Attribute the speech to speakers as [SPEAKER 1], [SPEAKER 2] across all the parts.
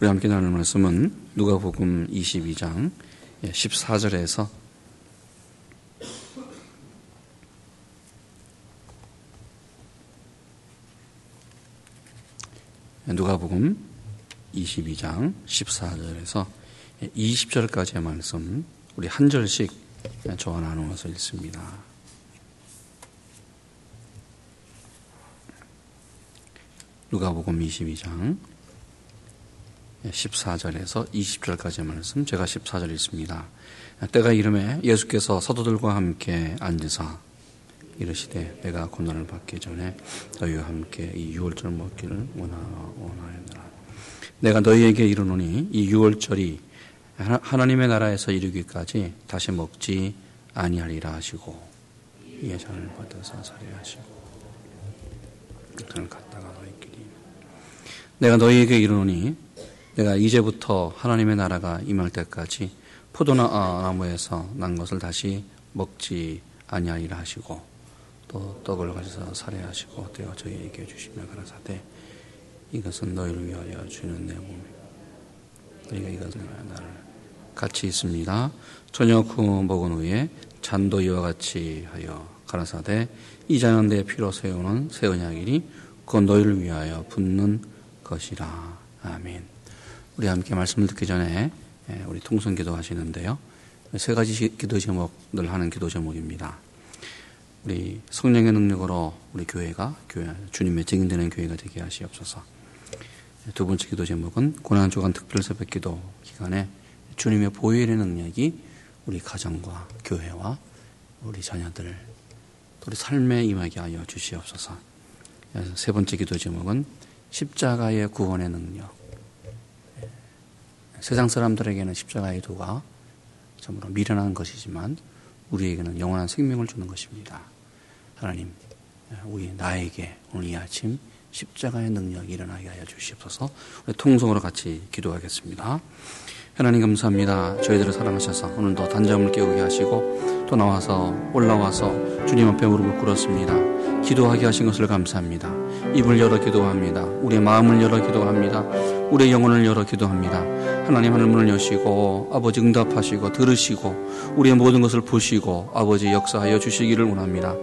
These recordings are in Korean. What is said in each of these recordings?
[SPEAKER 1] 우리 함께 나눌 말씀은 누가복음 22장 14절에서 누가복음 22장 14절에서 20절까지의 말씀 우리 한 절씩 저와 나누어서 읽습니다. 누가복음 22장 14절에서 20절까지의 말씀, 제가 14절 읽습니다. 때가 이름에 예수께서 사도들과 함께 앉으사 이르시되 내가 고난을 받기 전에 너희와 함께 이 유월절 먹기를 원하였노라. 내가 너희에게 이르노니 이 유월절이 하나님의 나라에서 이르기까지 다시 먹지 아니하리라 하시고 예산을 받아서 살해하시고 그를 갖다가 너희끼리 내가 너희에게 이르노니 내가 이제부터 하나님의 나라가 임할 때까지 포도나무에서 난 것을 다시 먹지 아니하리라 하시고 또 떡을 가져서 살해하시고 떼어 저희에게 주시며 가라사대 이것은 너희를 위하여 주는 내 몸이다. 너희가 이것을 나를 같이 있습니다. 저녁 후 먹은 후에 잔도 이와 같이 하여 가라사대 이 잔은 내 피로 세우는 새 언약이니 그건 너희를 위하여 붓는 것이라. 아멘. 우리 함께 말씀을 듣기 전에 예, 우리 통성 기도 하시는데요. 세 가지 기도 제목들 하는 기도 제목입니다. 우리 성령의 능력으로 우리 교회가 교회, 주님의 증인되는 교회가 되게 하시옵소서. 두 번째 기도 제목은 고난 주간 특별 새벽 기도 기간에 주님의 보혈의 능력이 우리 가정과 교회와 우리 자녀들 우리 삶에 임하게 하여 주시옵소서. 세 번째 기도 제목은 십자가의 구원의 능력 세상 사람들에게는 십자가의 도가 참으로 미련한 것이지만 우리에게는 영원한 생명을 주는 것입니다. 하나님, 우리 나에게 오늘 이 아침 십자가의 능력이 일어나게 하여 주시옵소서. 우리 통성으로 같이 기도하겠습니다. 하나님 감사합니다. 저희들을 사랑하셔서 오늘도 단잠을 깨우게 하시고 또 나와서 올라와서 주님 앞에 무릎을 꿇었습니다. 기도하게 하신 것을 감사합니다. 입을 열어 기도합니다. 우리의 마음을 열어 기도합니다. 우리의 영혼을 열어 기도합니다. 하나님 하늘 문을 여시고 아버지 응답하시고 들으시고 우리의 모든 것을 보시고 아버지 역사하여 주시기를 원합니다.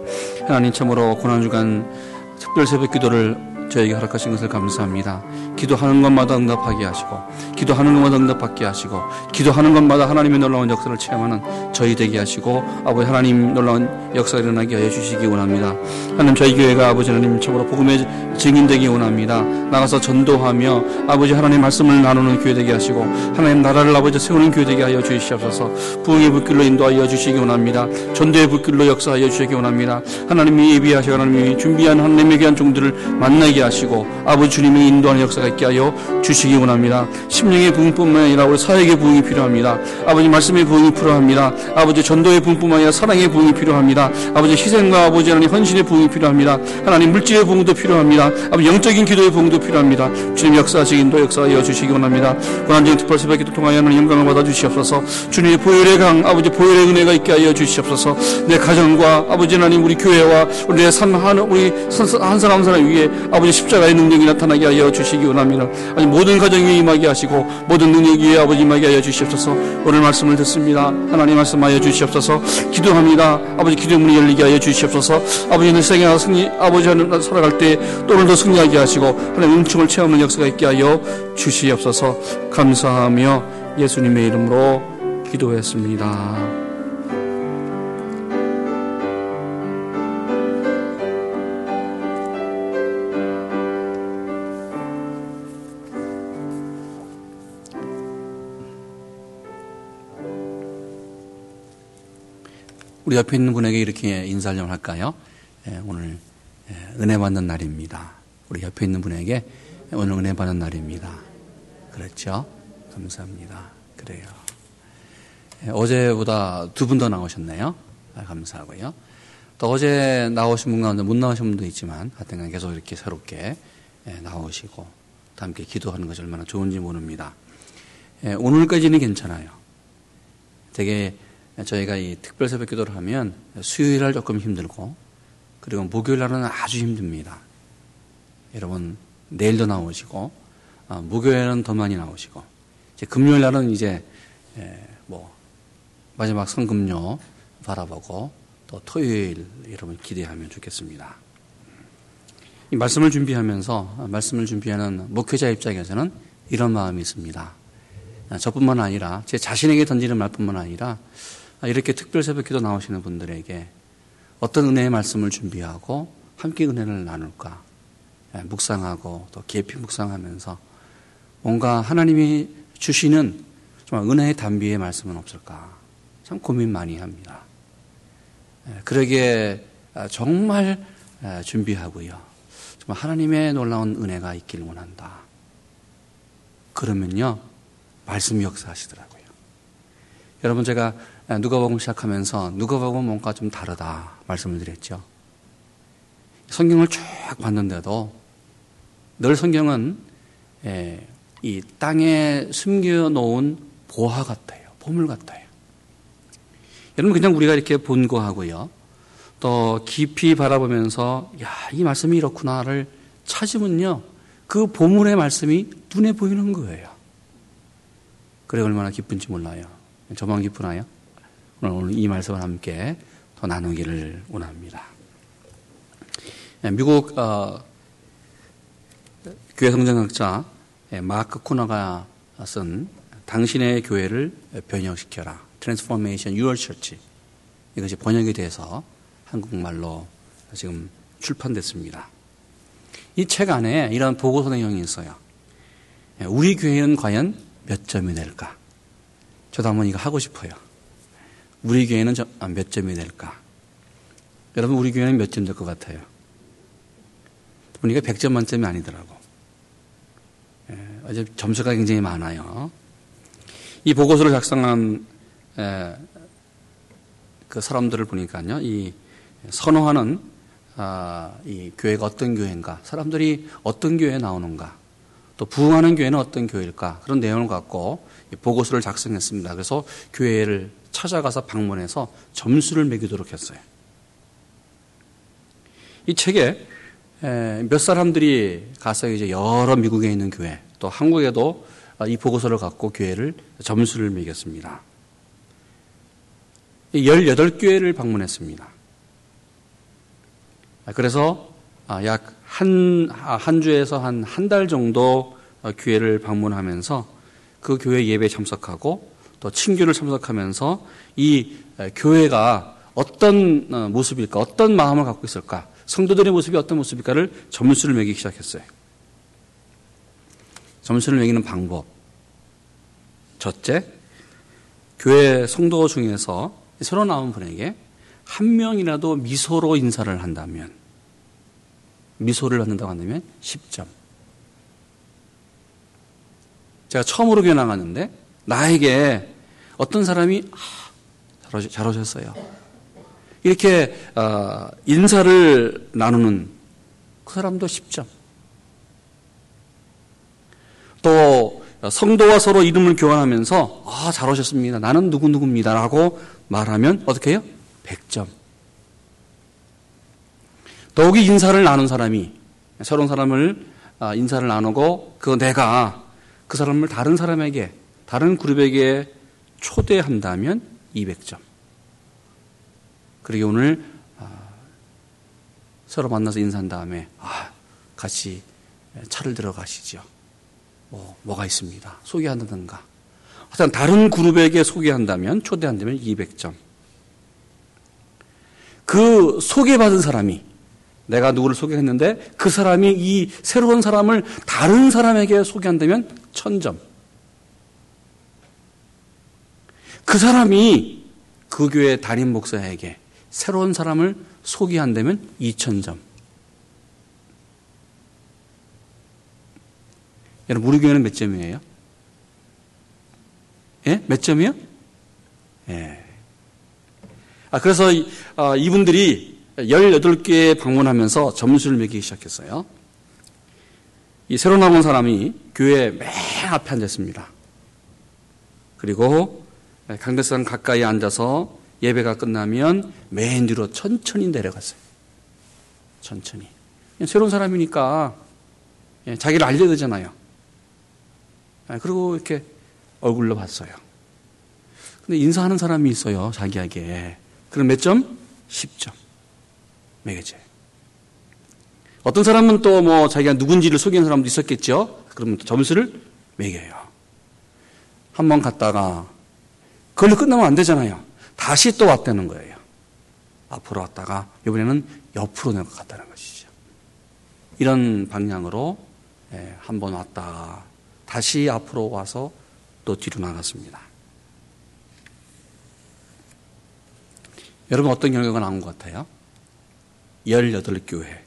[SPEAKER 1] 하나님 참으로 고난주간 특별 새벽 기도를 저에게 허락하신 것을 감사합니다. 기도하는 것마다 응답하게 하시고, 기도하는 것마다 응답받게 하시고, 기도하는 것마다 하나님의 놀라운 역사를 체험하는 저희 되게 하시고, 아버지 하나님 놀라운 역사가 일어나게 하여 주시기 원합니다. 하나님 저희 교회가 아버지 하나님 참으로 복음의 증인되기 원합니다. 나가서 전도하며 아버지 하나님 말씀을 나누는 교회 되게 하시고, 하나님 나라를 아버지 세우는 교회 되게 하여 주시옵소서. 부흥의 불길로 인도하여 주시기 원합니다. 전도의 불길로 역사하여 주시기 원합니다. 하나님이 예비하시고 하나님이 준비한 하나님의 귀한 종들을 만나 게 되게 하시고 아버지 주님의 인도하는 역사가 있게 하여 주시기 원합니다. 심령의 부흥뿐만 아니라 우리 사역의 부흥이 필요합니다. 아버지 말씀의 부흥이 필요합니다. 아버지 전도의 부흥뿐만 아니라 사랑의 부흥이 필요합니다. 아버지 희생과 아버지 하나님 헌신의 부흥이 필요합니다. 하나님 물질의 부흥도 필요합니다. 아버지 영적인 기도의 부흥도 필요합니다. 주님 역사적 인도 역사하여 주시기 원합니다. 고난적인 특별 새벽 기도 통하여 하는 영광을 받아 주시옵소서. 주님의 보혈의 강 아버지 보혈의 은혜가 있게 하여 주시옵소서. 내 가정과 아버지 하나님 우리 교회와 우리 삶한 우리 한 사람 한 사람 위에 아버지 아버지 십자가의 능력이 나타나게 하여 주시기 원합니다. 아니 모든 가정에 임하게 하시고 모든 능력이 위 아버지 임하게 하여 주시옵소서. 오늘 말씀을 듣습니다. 하나님 말씀하여 주시옵소서. 기도합니다. 아버지 기도문이 열리게 하여 주시옵소서. 아버지 는 생애와 승리 아버지 하는 살아갈 때또 오늘도 승리하게 하시고 하나님 은총을 체험하는 역사가 있게 하여 주시옵소서. 감사하며 예수님의 이름으로 기도했습니다. 우리 옆에 있는 분에게 이렇게 인사를 좀 할까요? 예, 오늘 예, 은혜 받는 날입니다. 우리 옆에 있는 분에게 오늘 은혜 받는 날입니다. 그렇죠? 감사합니다. 그래요. 예, 어제보다 두 분 더 나오셨네요. 아, 감사하고요. 또 어제 나오신 분 가운데 못 나오신 분도 있지만 하여튼 계속 이렇게 새롭게 나오시고 또 함께 기도하는 것이 얼마나 좋은지 모릅니다. 오늘까지는 괜찮아요. 되게 저희가 이 특별 새벽 기도를 하면 수요일 날 조금 힘들고 그리고 목요일 날은 아주 힘듭니다. 여러분 내일도 나오시고 어, 목요일은 더 많이 나오시고 이제 금요일 날은 이제 예, 뭐 마지막 성금요 바라보고 또 토요일 여러분 기대하면 좋겠습니다. 이 말씀을 준비하면서 말씀을 준비하는 목회자 입장에서는 이런 마음이 있습니다. 저뿐만 아니라 제 자신에게 던지는 말뿐만 아니라 이렇게 특별 새벽 기도 나오시는 분들에게 어떤 은혜의 말씀을 준비하고 함께 은혜를 나눌까 예, 묵상하고 또 깊이 묵상하면서 뭔가 하나님이 주시는 정말 은혜의 단비의 말씀은 없을까 참 고민 많이 합니다. 예, 그러기에 아, 정말 아, 준비하고요. 정말 하나님의 놀라운 은혜가 있길 원한다. 그러면요, 말씀 역사하시더라고요. 여러분 제가 누가복음 시작하면서 누가복음 뭔가 좀 다르다 말씀을 드렸죠. 성경을 쭉 봤는데도 늘 성경은 예, 이 땅에 숨겨놓은 보화 같아요. 보물 같아요. 여러분 그냥 우리가 이렇게 본 거하고요. 또 깊이 바라보면서 야, 이 말씀이 이렇구나를 찾으면요. 그 보물의 말씀이 눈에 보이는 거예요. 그래 얼마나 기쁜지 몰라요. 저만 기쁘나요? 오늘 이 말씀을 함께 더 나누기를 원합니다. 예, 미국 어, 교회 성장학자 예, 마크 코너가 쓴 당신의 교회를 변형시켜라. Transformation Your Church. 이것이 번역이 돼서 한국말로 지금 출판됐습니다. 이 책 안에 이런 보고서 내용이 있어요. 예, 우리 교회는 과연 몇 점이 될까? 저도 한번 이거 하고 싶어요. 우리 교회는 아, 몇 점이 될까? 여러분, 우리 교회는 몇 점 될 것 같아요? 보니까 100점 만점이 아니더라고. 예, 어제 점수가 굉장히 많아요. 이 보고서를 작성한 예, 그 사람들을 보니까요, 이 선호하는 아, 이 교회가 어떤 교회인가, 사람들이 어떤 교회에 나오는가, 또 부흥하는 교회는 어떤 교회일까 그런 내용을 갖고 보고서를 작성했습니다. 그래서 교회를 찾아가서 방문해서 점수를 매기도록 했어요. 이 책에 몇 사람들이 가서 이제 여러 미국에 있는 교회 또 한국에도 이 보고서를 갖고 교회를 점수를 매겼습니다. 18교회를 방문했습니다. 그래서 약 한, 한 주에서 한 한 달 정도 교회를 방문하면서 그 교회 예배에 참석하고 또 친교를 참석하면서 이 교회가 어떤 어, 모습일까, 어떤 마음을 갖고 있을까, 성도들의 모습이 어떤 모습일까를 점수를 매기기 시작했어요. 점수를 매기는 방법. 첫째, 교회 성도 중에서 새로 나온 분에게 한 명이라도 미소로 인사를 한다면, 미소를 받는다고 한다면 10점. 제가 처음으로 교회 나갔는데, 나에게 어떤 사람이 아, 잘 오셨어요. 이렇게 어, 인사를 나누는 그 사람도 10점. 또 성도와 서로 이름을 교환하면서 아, 잘 오셨습니다. 나는 누구누구입니다라고 말하면 어떻게 해요? 100점. 더욱이 인사를 나눈 사람이 새로운 사람을 아, 인사를 나누고 그 내가 그 사람을 다른 사람에게 다른 그룹에게 초대한다면 200점. 그러게 오늘 아, 서로 만나서 인사한 다음에 아, 같이 차를 들어가시죠. 뭐 뭐가 있습니다. 소개한다든가. 하여튼 다른 그룹에게 소개한다면 초대한다면 200점. 그 소개받은 사람이 내가 누구를 소개했는데 그 사람이 이 새로운 사람을 다른 사람에게 소개한다면 1000점. 그 사람이 그 교회 담임 목사에게 새로운 사람을 소개한다면 2천점. 여러분, 우리 교회는 몇 점이에요? 예? 몇 점이요? 예. 아, 그래서 이, 어, 이분들이 18개 방문하면서 점수를 매기기 시작했어요. 이 새로 나온 사람이 교회 맨 앞에 앉았습니다. 그리고 강대상 가까이 앉아서 예배가 끝나면 맨 뒤로 천천히 내려갔어요. 천천히. 새로운 사람이니까 예, 자기를 알려야 되잖아요. 아, 그리고 이렇게 얼굴로 봤어요. 근데 인사하는 사람이 있어요, 자기에게. 그럼 몇 점? 10점. 매겨져요. 어떤 사람은 또 뭐 자기가 누군지를 속이는 사람도 있었겠죠? 그러면 또 점수를 매겨요. 한 번 갔다가 그걸로 끝나면 안 되잖아요. 다시 또 왔다는 거예요. 앞으로 왔다가 이번에는 옆으로 갔다는 것이죠. 이런 방향으로 예, 한번 왔다 다시 앞으로 와서 또 뒤로 나갔습니다. 여러분 어떤 결과가 나온 것 같아요? 18교회.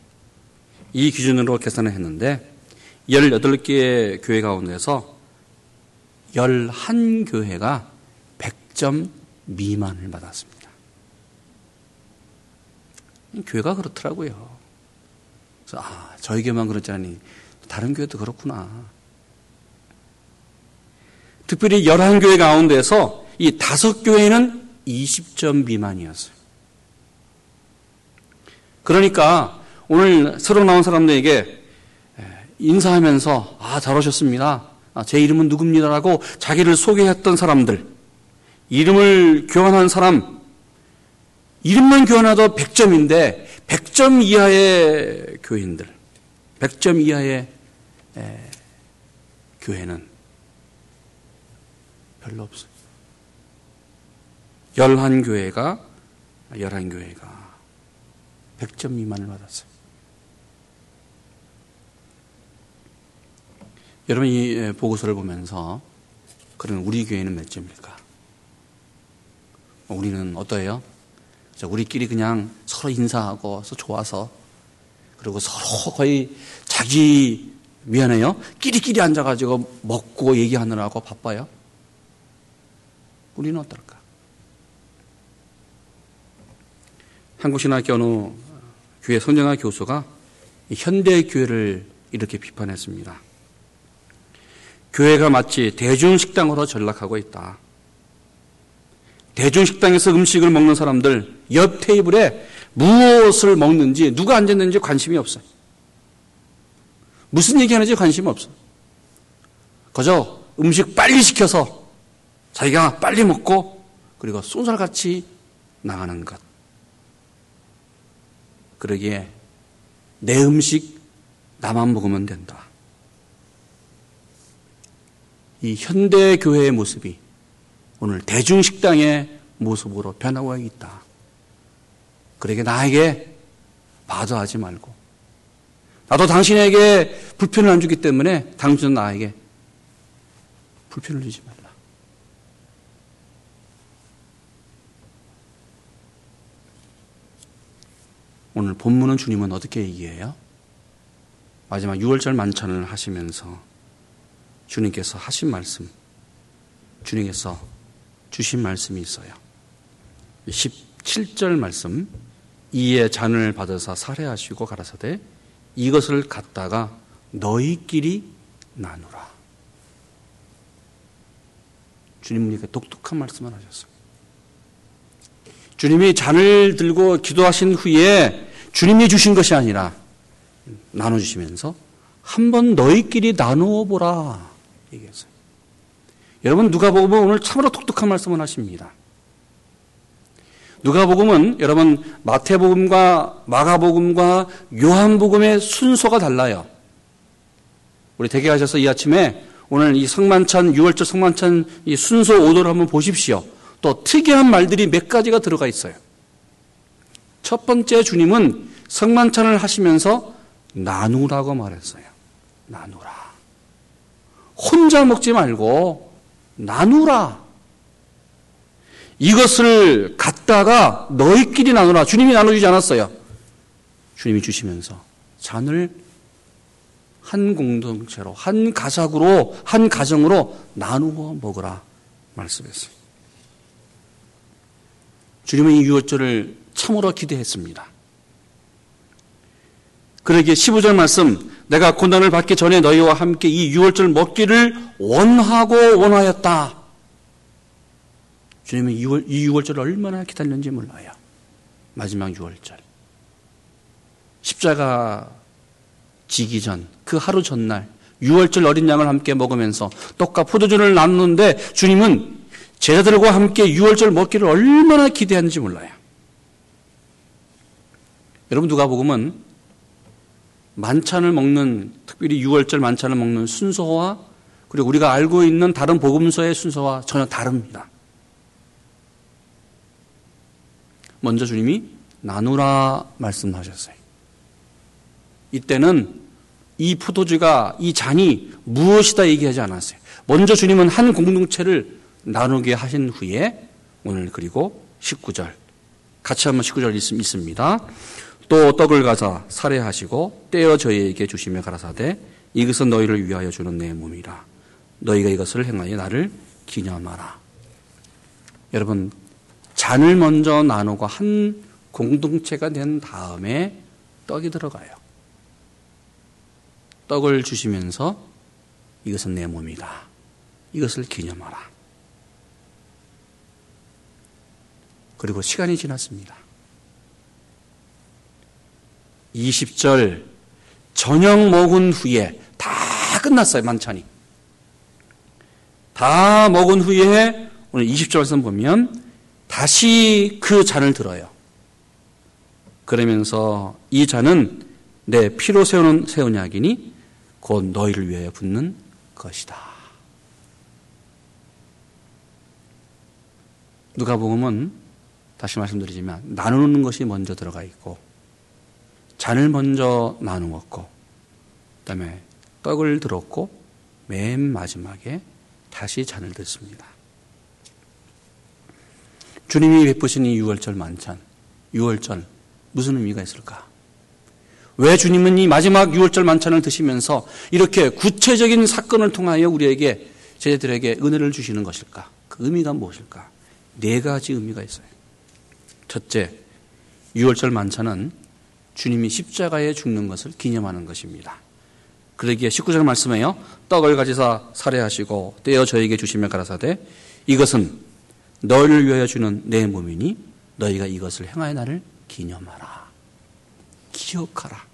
[SPEAKER 1] 이 기준으로 계산을 했는데 18개의 교회 가운데서 11교회가 100점 미만을 받았습니다. 교회가 그렇더라고요. 그래서 아, 저희 교회만 그렇지 않니 다른 교회도 그렇구나. 특별히 11교회 가운데서 이 다섯 교회는 20점 미만이었어요. 그러니까 오늘 새로 나온 사람들에게 인사하면서 아, 잘 오셨습니다. 아, 제 이름은 누굽니다라고 자기를 소개했던 사람들, 이름을 교환한 사람, 이름만 교환해도 100점인데 100점 이하의 교인들, 100점 이하의 에, 교회는 별로 없어요. 열한 교회가 열한 교회가 100점 미만을 받았어요. 여러분 이 보고서를 보면서 그러면 우리 교회는 몇 점일까? 우리는 어떠해요? 우리끼리 그냥 서로 인사하고 좋아서 그리고 서로 거의 자기 미안해요. 끼리끼리 앉아가지고 먹고 얘기하느라고 바빠요. 우리는 어떨까? 한국신학교 어느 교회 선정학 교수가 현대 교회를 이렇게 비판했습니다. 교회가 마치 대중식당으로 전락하고 있다. 대중식당에서 음식을 먹는 사람들 옆 테이블에 무엇을 먹는지 누가 앉았는지 관심이 없어요. 무슨 얘기하는지 관심 없어. 그저 음식 빨리 시켜서 자기가 빨리 먹고 그리고 쏜살같이 나가는 것. 그러기에 내 음식 나만 먹으면 된다. 이 현대 교회의 모습이 오늘 대중식당의 모습으로 변하고 있다. 그러게 나에게 바도하지 말고 나도 당신에게 불편을 안 주기 때문에 당신은 나에게 불편을 주지 말라. 오늘 본문은 주님은 어떻게 얘기해요? 마지막 6월절 만찬을 하시면서 주님께서 하신 말씀, 주님께서 주신 말씀이 있어요. 17절 말씀, 이에 잔을 받아서 살해하시고 가라사대 이것을 갖다가 너희끼리 나누라. 주님께 독특한 말씀을 하셨어요. 주님이 잔을 들고 기도하신 후에 주님이 주신 것이 아니라 나눠주시면서 한번 너희끼리 나누어 보라 얘기했어요. 여러분 누가복음은 오늘 참으로 독특한 말씀을 하십니다. 누가복음은 여러분 마태복음과 마가복음과 요한복음의 순서가 달라요. 우리 대개 하셔서 이 아침에 오늘 이 성만찬 6월절 성만찬 이 순서 오도를 한번 보십시오. 또 특이한 말들이 몇 가지가 들어가 있어요. 첫 번째 주님은 성만찬을 하시면서 나누라고 말했어요. 나누라. 혼자 먹지 말고 나누라. 이것을 갖다가 너희끼리 나누라. 주님이 나눠주지 않았어요. 주님이 주시면서 잔을 한 공동체로, 한 가작으로, 한 가정으로 나누어 먹으라 말씀했어요. 주님은 이 유월절을 참으로 기대했습니다. 그러기에 15절 말씀, 내가 고난을 받기 전에 너희와 함께 이 유월절 먹기를 원하고 원하였다. 주님은 이 6월, 이 6월절을 얼마나 기다렸는지 몰라요. 마지막 6월절. 십자가 지기 전, 그 하루 전날, 유월절 어린 양을 함께 먹으면서 떡과 포도주를 나누는데 주님은 제자들과 함께 유월절 먹기를 얼마나 기대하는지 몰라요. 여러분 누가 복음은 만찬을 먹는 특별히 유월절 만찬을 먹는 순서와 그리고 우리가 알고 있는 다른 복음서의 순서와 전혀 다릅니다. 먼저 주님이 나누라 말씀하셨어요. 이때는 이 포도주가 이 잔이 무엇이다 얘기하지 않았어요. 먼저 주님은 한 공동체를 나누게 하신 후에 오늘 그리고 19절 같이 한번 19절 있습니다. 또 떡을 가사 살해하시고 떼어 저희에게 주시며 가라사대 이것은 너희를 위하여 주는 내 몸이라 너희가 이것을 행하여 나를 기념하라. 여러분 잔을 먼저 나누고 한 공동체가 된 다음에 떡이 들어가요. 떡을 주시면서 이것은 내 몸이다. 이것을 기념하라. 그리고 시간이 지났습니다. 20절 저녁 먹은 후에 다 끝났어요, 만찬이. 다 먹은 후에 오늘 20절 말씀 보면 다시 그 잔을 들어요. 그러면서 이 잔은 내 피로 세우는 세운 약이니 곧 너희를 위하여 붓는 것이다. 누가복음은 다시 말씀드리지만 나누는 것이 먼저 들어가 있고 잔을 먼저 나누었고 그다음에 떡을 들었고 맨 마지막에 다시 잔을 듣습니다. 주님이 베푸신 이 6월절 만찬, 6월절 무슨 의미가 있을까? 왜 주님은 이 마지막 6월절 만찬을 드시면서 이렇게 구체적인 사건을 통하여 우리에게 제자들에게 은혜를 주시는 것일까? 그 의미가 무엇일까? 네 가지 의미가 있어요. 첫째, 6월절 만찬은 주님이 십자가에 죽는 것을 기념하는 것입니다. 그러기에 19절 말씀에요. 떡을 가지사 살해하시고 떼어 저에게 주시며 가라사대 이것은 너희를 위하여 주는 내 몸이니 너희가 이것을 행하여 나를 기념하라. 기억하라.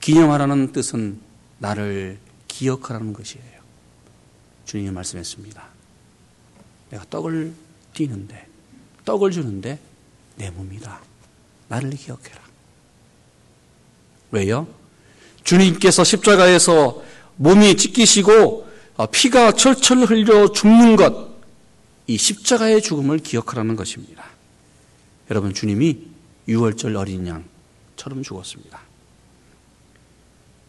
[SPEAKER 1] 기념하라는 뜻은 나를 기억하라는 것이에요. 주님이 말씀했습니다. 내가 떡을 띄는데, 떡을 주는데 내 몸이다. 나를 기억해라. 왜요? 주님께서 십자가에서 몸이 찢기시고 어, 피가 철철 흘려 죽는 것, 이 십자가의 죽음을 기억하라는 것입니다. 여러분, 주님이 6월절 어린 양처럼 죽었습니다.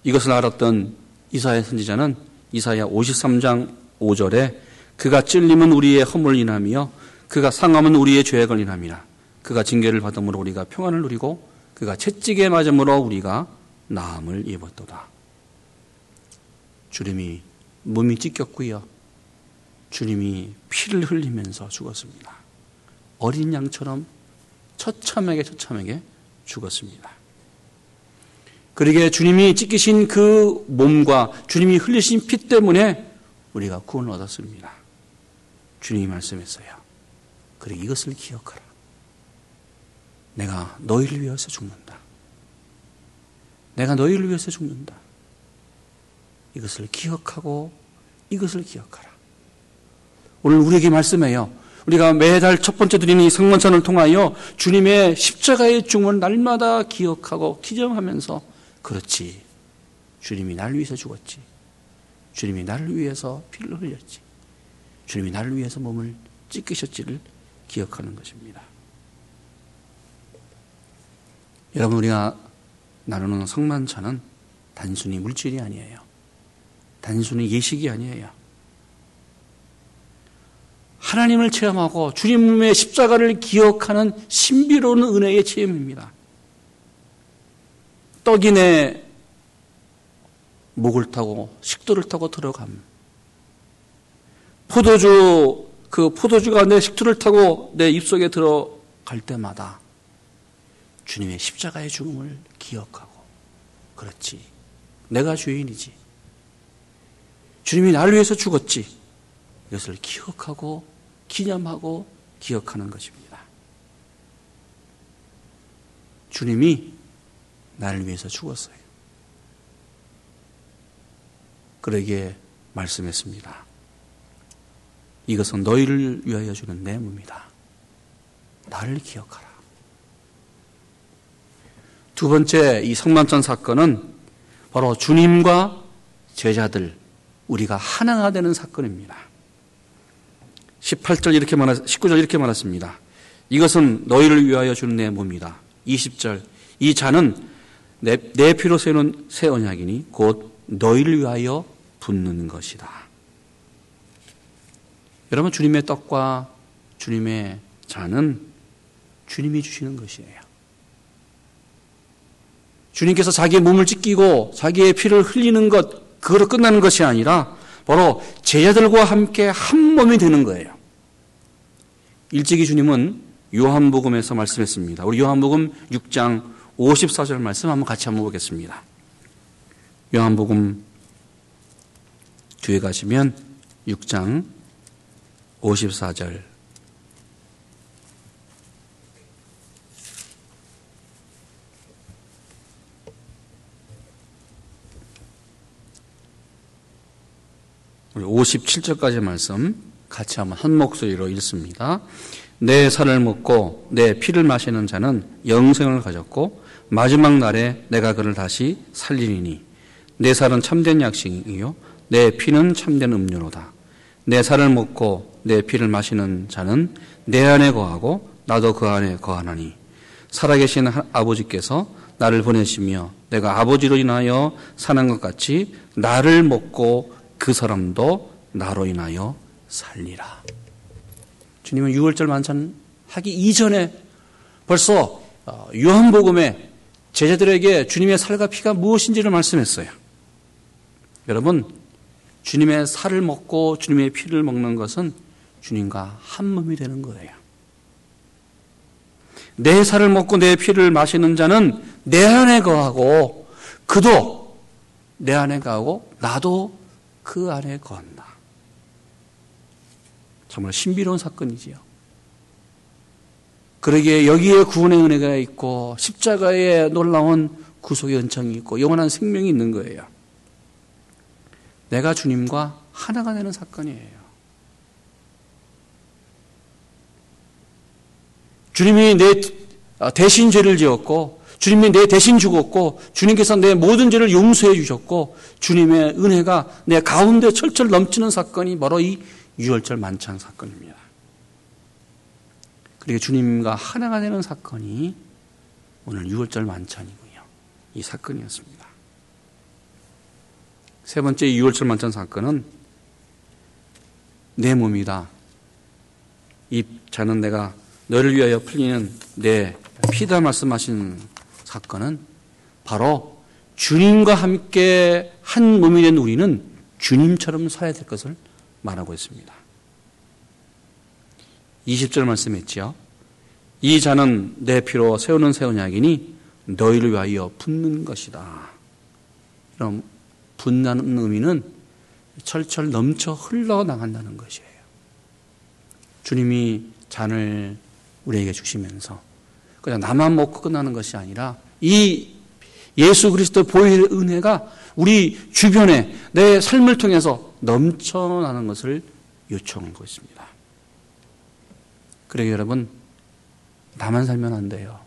[SPEAKER 1] 이것을 알았던 이사야 선지자는 이사야 53장 5절에 그가 찔림은 우리의 허물 인함이요 그가 상함은 우리의 죄악을 인함이라 그가 징계를 받음으로 우리가 평안을 누리고 그가 채찍에 맞음으로 우리가 나음을 입었도다. 주님이 몸이 찢겼고요. 주님이 피를 흘리면서 죽었습니다. 어린 양처럼 처참하게 처참하게 죽었습니다. 그러게 주님이 찢기신 그 몸과 주님이 흘리신 피 때문에 우리가 구원을 얻었습니다. 주님이 말씀했어요. 그리고 이것을 기억하라. 내가 너희를 위해서 죽는다. 내가 너희를 위해서 죽는다. 이것을 기억하고 이것을 기억하라. 오늘 우리에게 말씀해요. 우리가 매달 첫 번째 드리는 이 성만찬을 통하여 주님의 십자가의 죽음을 날마다 기억하고 기념하면서 그렇지. 주님이 나를 위해서 죽었지. 주님이 나를 위해서 피를 흘렸지. 주님이 나를 위해서 몸을 찢기셨지를 기억하는 것입니다. 여러분 우리가 나누는 성만찬은 단순히 물질이 아니에요. 단순히 예식이 아니에요. 하나님을 체험하고 주님의 십자가를 기억하는 신비로운 은혜의 체험입니다. 떡이 내 목을 타고 식도를 타고 들어감. 포도주 그 포도주 가 내 식도를 타고 내 입속에 들어갈 때마다 주님의 십자가의 죽음을 기억하고 그렇지. 내가 주인이지. 주님이 나를 위해서 죽었지. 이것을 기억하고 기념하고 기억하는 것입니다. 주님이 나를 위해서 죽었어요. 그러기에 말씀했습니다. 이것은 너희를 위하여 주는 내 몸이다. 나를 기억하라. 두 번째 이 성만찬 사건은 바로 주님과 제자들 우리가 하나가 되는 사건입니다. 18절 이렇게 말하 19절 이렇게 말했습니다. 이것은 너희를 위하여 주는 내 몸이다. 20절 이 잔은 내, 내 피로 세우는 새 언약이니 곧 너희를 위하여 붓는 것이다. 여러분 주님의 떡과 주님의 잔은 주님이 주시는 것이에요. 주님께서 자기의 몸을 찢기고 자기의 피를 흘리는 것, 그거로 끝나는 것이 아니라 바로 제자들과 함께 한 몸이 되는 거예요. 일찍이 주님은 요한복음에서 말씀했습니다. 우리 요한복음 6장 54절 말씀 한번 같이 한번 보겠습니다. 요한복음 뒤에 가시면 6장 54절 우리 57절까지 말씀 같이 한번 한 목소리로 읽습니다. 내 살을 먹고 내 피를 마시는 자는 영생을 가졌고 마지막 날에 내가 그를 다시 살리리니 내 살은 참된 약식이요 내 피는 참된 음료로다. 내 살을 먹고 내 피를 마시는 자는 내 안에 거하고 나도 그 안에 거하나니 살아계신 아버지께서 나를 보내시며 내가 아버지로 인하여 사는 것 같이 나를 먹고 그 사람도 나로 인하여 살리라. 주님은 6월절 만찬 하기 이전에 벌써 어, 요한복음에 제자들에게 주님의 살과 피가 무엇인지를 말씀했어요. 여러분, 주님의 살을 먹고 주님의 피를 먹는 것은 주님과 한 몸이 되는 거예요. 내 살을 먹고 내 피를 마시는 자는 내 안에 거하고 그도 내 안에 거하고 나도 그 안에 거한다. 정말 신비로운 사건이지요. 그러기에 여기에 구원의 은혜가 있고 십자가에 놀라운 구속의 은총이 있고 영원한 생명이 있는 거예요. 내가 주님과 하나가 되는 사건이에요. 주님이 내 대신 죄를 지었고 주님이 내 대신 죽었고 주님께서 내 모든 죄를 용서해 주셨고 주님의 은혜가 내 가운데 철철 넘치는 사건이 바로 이 유월절 만찬 사건입니다. 그리고 주님과 하나가 되는 사건이 오늘 유월절 만찬이고요. 이 사건이었습니다. 세 번째 유월절 만찬 사건은 내 몸이다. 이 자는 내가 너를 위하여 풀리는 내 피다 말씀하신 사건은 바로 주님과 함께 한 몸이 된 우리는 주님처럼 살아야 될 것을 말하고 있습니다. 20절 말씀했지요. 이 자는 내 피로 세우는 새 언약이니 너희를 위하여 붓는 것이다. 그럼 붓는 의미는 철철 넘쳐 흘러나간다는 것이에요. 주님이 잔을 우리에게 주시면서 그냥 나만 먹고 끝나는 것이 아니라 이 예수 그리스도 보혈의 은혜가 우리 주변에 내 삶을 통해서 넘쳐나는 것을 요청하고 있습니다. 그러게 여러분, 나만 살면 안 돼요.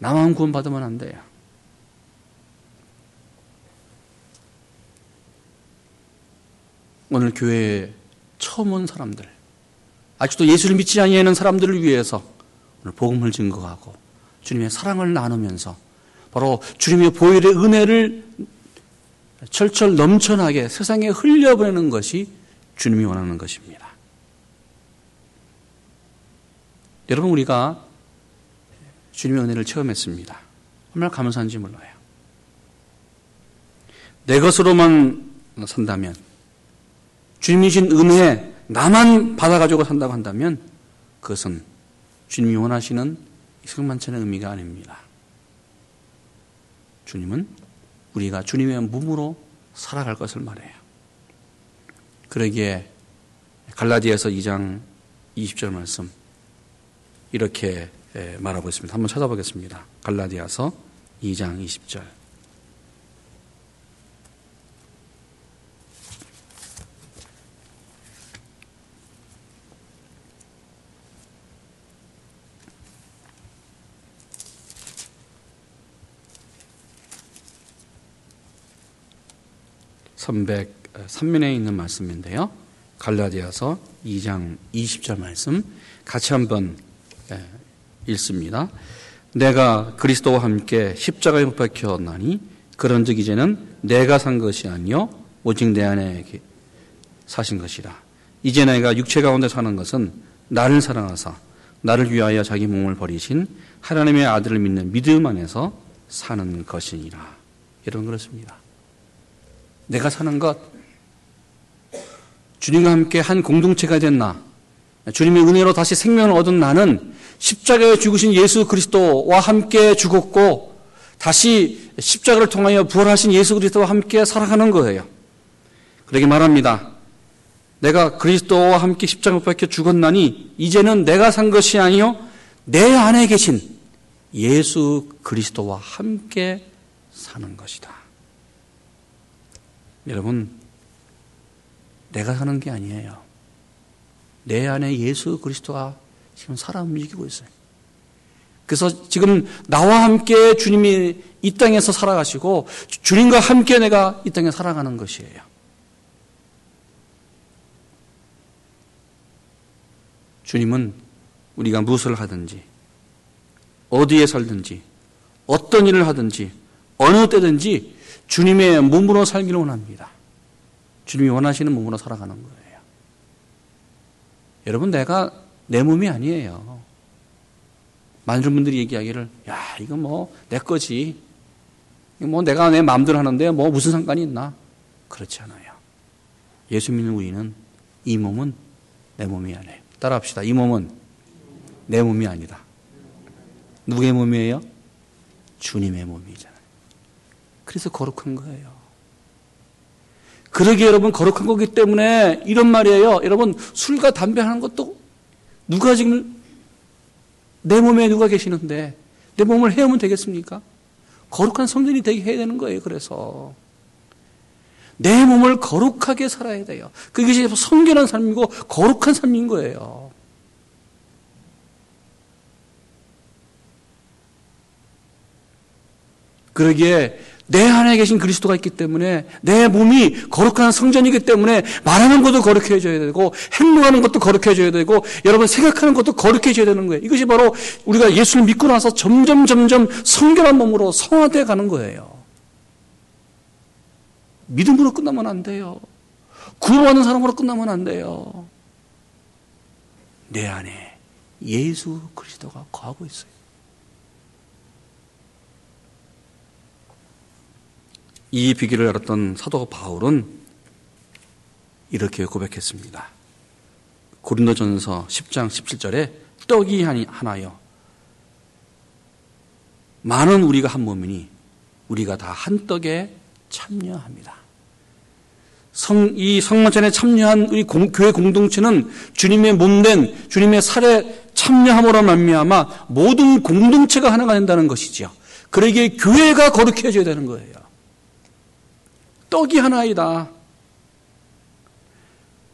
[SPEAKER 1] 나만 구원받으면 안 돼요. 오늘 교회에 처음 온 사람들, 아직도 예수를 믿지 아니하는 사람들을 위해서 복음을 증거하고 주님의 사랑을 나누면서 바로 주님의 보혈의 은혜를 철철 넘쳐나게 세상에 흘려보내는 것이 주님이 원하는 것입니다. 여러분 우리가 주님의 은혜를 체험했습니다. 얼마나 감사한지 몰라요. 내 것으로만 산다면 주님이 신 은혜 나만 받아가지고 산다고 한다면 그것은 주님이 원하시는 성만찬의 의미가 아닙니다. 주님은 우리가 주님의 몸으로 살아갈 것을 말해요. 그러기에 갈라디아서 2장 20절 말씀 이렇게 말하고 있습니다. 한번 찾아보겠습니다. 갈라디아서 2장 20절. 303면에 있는 말씀인데요. 갈라디아서 2장 20절 말씀 같이 한번 예, 읽습니다. 내가 그리스도와 함께 십자가에 못 박혔나니 그런즉 이제는 내가 산 것이 아니요 오직 내 안에 사신 것이라. 이제 내가 육체 가운데 사는 것은 나를 사랑하사 나를 위하여 자기 몸을 버리신 하나님의 아들을 믿는 믿음 안에서 사는 것이니라. 여러분 그렇습니다. 내가 사는 것 주님과 함께 한 공동체가 된 나, 주님의 은혜로 다시 생명을 얻은 나는 십자가에 죽으신 예수 그리스도와 함께 죽었고 다시 십자가를 통하여 부활하신 예수 그리스도와 함께 살아가는 거예요. 그러게 말합니다. 내가 그리스도와 함께 십자가에 박혀 죽었나니 이제는 내가 산 것이 아니요 내 안에 계신 예수 그리스도와 함께 사는 것이다. 여러분 내가 사는 게 아니에요. 내 안에 예수 그리스도가 지금 살아 움직이고 있어요. 그래서 지금 나와 함께 주님이 이 땅에서 살아가시고 주님과 함께 내가 이 땅에 살아가는 것이에요. 주님은 우리가 무엇을 하든지, 어디에 살든지, 어떤 일을 하든지, 어느 때든지 주님의 몸으로 살기를 원합니다. 주님이 원하시는 몸으로 살아가는 거예요. 여러분, 내가 내 몸이 아니에요. 많은 분들이 얘기하기를, 야, 이거 뭐, 내 거지. 뭐, 내가 내 마음대로 하는데 뭐 무슨 상관이 있나? 그렇지 않아요. 예수 믿는 우리는 이 몸은 내 몸이 아니에요. 따라 합시다. 이 몸은 내 몸이 아니다. 누구의 몸이에요? 주님의 몸이잖아요. 그래서 거룩한 거예요. 그러기에 여러분 거룩한 거기 때문에 이런 말이에요. 여러분 술과 담배 하는 것도 누가 지금 내 몸에 누가 계시는데 내 몸을 해오면 되겠습니까? 거룩한 성전이 되게 해야 되는 거예요. 그래서 내 몸을 거룩하게 살아야 돼요. 그것이 성결한 삶이고 거룩한 삶인 거예요. 그러기에 내 안에 계신 그리스도가 있기 때문에 내 몸이 거룩한 성전이기 때문에 말하는 것도 거룩해져야 되고 행동하는 것도 거룩해져야 되고 여러분 생각하는 것도 거룩해져야 되는 거예요. 이것이 바로 우리가 예수를 믿고 나서 점점 점점 성결한 몸으로 성화되어 가는 거예요. 믿음으로 끝나면 안 돼요. 구원받는 사람으로 끝나면 안 돼요. 내 안에 예수 그리스도가 거하고 있어요. 이 비기를 알았던 사도 바울은 이렇게 고백했습니다. 고린도전서 10장 17절에 떡이 하나여 많은 우리가 한 몸이니 우리가 다 한 떡에 참여합니다. 성, 이 성만찬에 참여한 우리 공, 교회 공동체는 주님의 몸된 주님의 살에 참여함으로 말미암아 모든 공동체가 하나가 된다는 것이지요. 그러기에 교회가 거룩해져야 되는 거예요. 떡이 하나이다.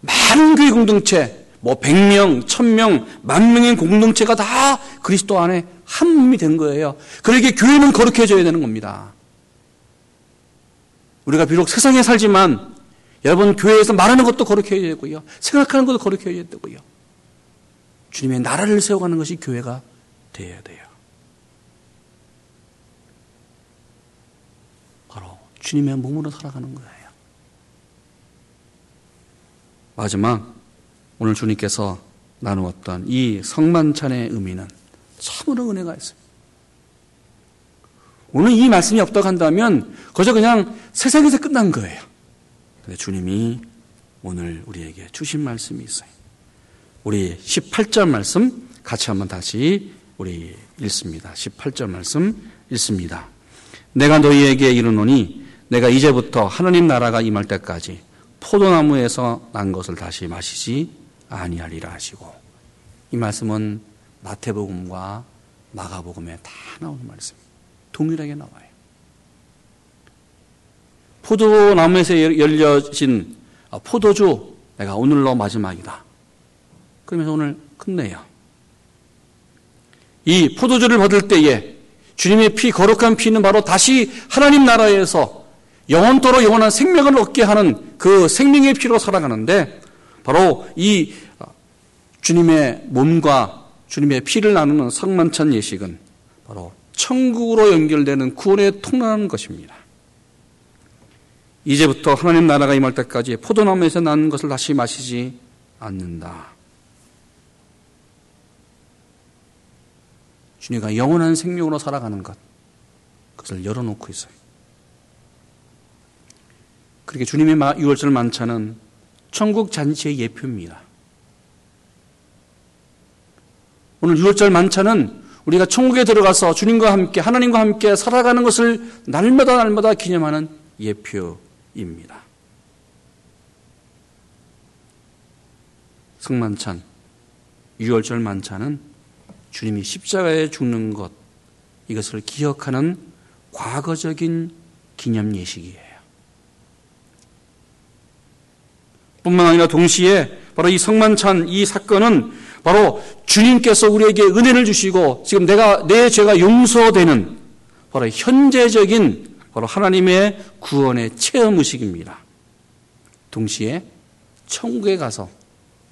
[SPEAKER 1] 많은 교회 공동체, 뭐 100명, 1000명, 만 명의 공동체가 다 그리스도 안에 한 몸이 된 거예요. 그러기에 교회는 거룩해져야 되는 겁니다. 우리가 비록 세상에 살지만 여러분 교회에서 말하는 것도 거룩해야 되고요. 생각하는 것도 거룩해야 되고요. 주님의 나라를 세워가는 것이 교회가 되어야 돼요. 바로 주님의 몸으로 살아가는 거예요. 마지막 오늘 주님께서 나누었던 이 성만찬의 의미는 참으로 은혜가 있습니다. 오늘 이 말씀이 없다고 한다면 거저 그냥 세상에서 끝난 거예요. 근데 주님이 오늘 우리에게 주신 말씀이 있어요. 우리 18절 말씀 같이 한번 다시 우리 읽습니다. 18절 말씀 읽습니다. 내가 너희에게 이르노니 내가 이제부터 하나님 나라가 임할 때까지 포도나무에서 난 것을 다시 마시지 아니하리라 하시고 이 말씀은 마태복음과 마가복음에 다 나오는 말씀입니다. 동일하게 나와요. 포도나무에서 열려진 아, 포도주 내가 오늘로 마지막이다. 그러면서 오늘 끝내요. 이 포도주를 받을 때에 주님의 피, 거룩한 피는 바로 다시 하나님 나라에서 영원토로 영원한 생명을 얻게 하는 그 생명의 피로 살아가는데 바로 이 주님의 몸과 주님의 피를 나누는 성만찬 예식은 바로 천국으로 연결되는 구원의 통로라는 것입니다. 이제부터 하나님 나라가 임할 때까지 포도나무에서 난 것을 다시 마시지 않는다. 주님과 영원한 생명으로 살아가는 것, 그것을 열어놓고 있어요. 그렇게 주님의 6월절 만찬은 천국 잔치의 예표입니다. 오늘 6월절 만찬은 우리가 천국에 들어가서 주님과 함께 하나님과 함께 살아가는 것을 날마다 날마다 기념하는 예표입니다. 성만찬, 6월절 만찬은 주님이 십자가에 죽는 것 이것을 기억하는 과거적인 기념 예식이에요. 뿐만 아니라 동시에 바로 이 성만찬 이 사건은 바로 주님께서 우리에게 은혜를 주시고 지금 내가 내 죄가 용서되는 바로 현재적인 바로 하나님의 구원의 체험 의식입니다. 동시에 천국에 가서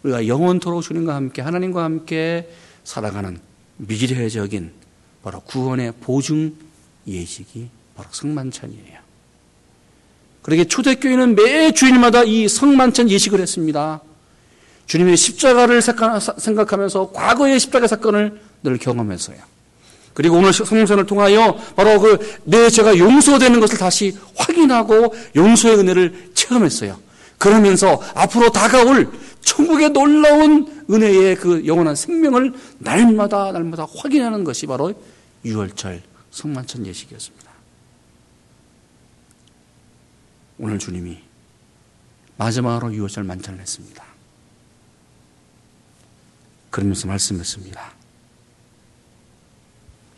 [SPEAKER 1] 우리가 영원토록 주님과 함께 하나님과 함께 살아가는 미래적인 바로 구원의 보증 예식이 바로 성만찬이에요. 그러게 초대교회는 매 주일마다 이 성만찬 예식을 했습니다. 주님의 십자가를 생각하면서 과거의 십자가 사건을 늘 경험해서요. 그리고 오늘 성령선을 통하여 바로 그 내 죄가 용서되는 것을 다시 확인하고 용서의 은혜를 체험했어요. 그러면서 앞으로 다가올 천국의 놀라운 은혜의 그 영원한 생명을 날마다 날마다 확인하는 것이 바로 유월절 성만찬 예식이었습니다. 오늘 주님이 마지막으로 유월절 만찬을 했습니다. 그러면서 말씀했습니다.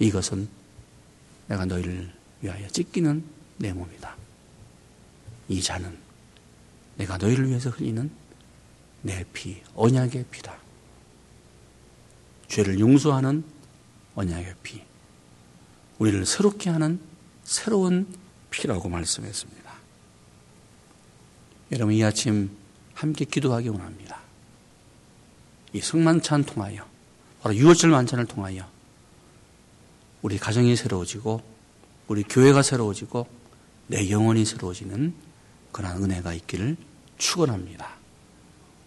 [SPEAKER 1] 이것은 내가 너희를 위하여 찢기는 내 몸이다. 이 잔은 내가 너희를 위해서 흘리는 내 피, 언약의 피다. 죄를 용서하는 언약의 피. 우리를 새롭게 하는 새로운 피라고 말씀했습니다. 여러분 이 아침 함께 기도하기 원합니다. 이 성만찬 통하여 바로 유월절 만찬을 통하여 우리 가정이 새로워지고 우리 교회가 새로워지고 내 영혼이 새로워지는 그러한 은혜가 있기를 축원합니다.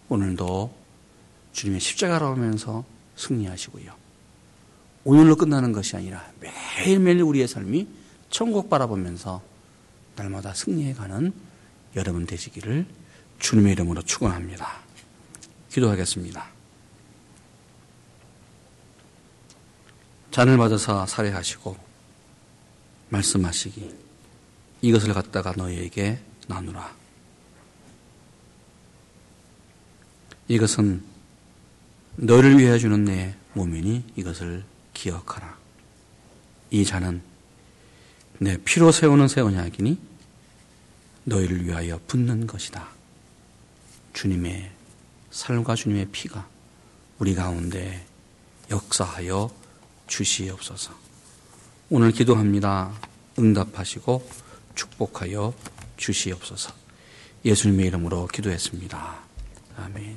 [SPEAKER 1] 오늘도 주님의 십자가로 하면서 승리하시고요. 오늘로 끝나는 것이 아니라 매일매일 우리의 삶이 천국 바라보면서 날마다 승리해가는 여러분 되시기를 주님의 이름으로 축원합니다. 기도하겠습니다. 잔을 받아서 살해하시고 말씀하시기 이것을 갖다가 너희에게 나누라. 이것은 너를 위해 주는 내 몸이니 이것을 기억하라. 이 잔은 내 피로 세우는 새 언약이니 너희를 위하여 붓는 것이다. 주님의 살과 주님의 피가 우리 가운데 역사하여 주시옵소서. 오늘 기도합니다. 응답하시고 축복하여 주시옵소서. 예수님의 이름으로 기도했습니다. 아멘.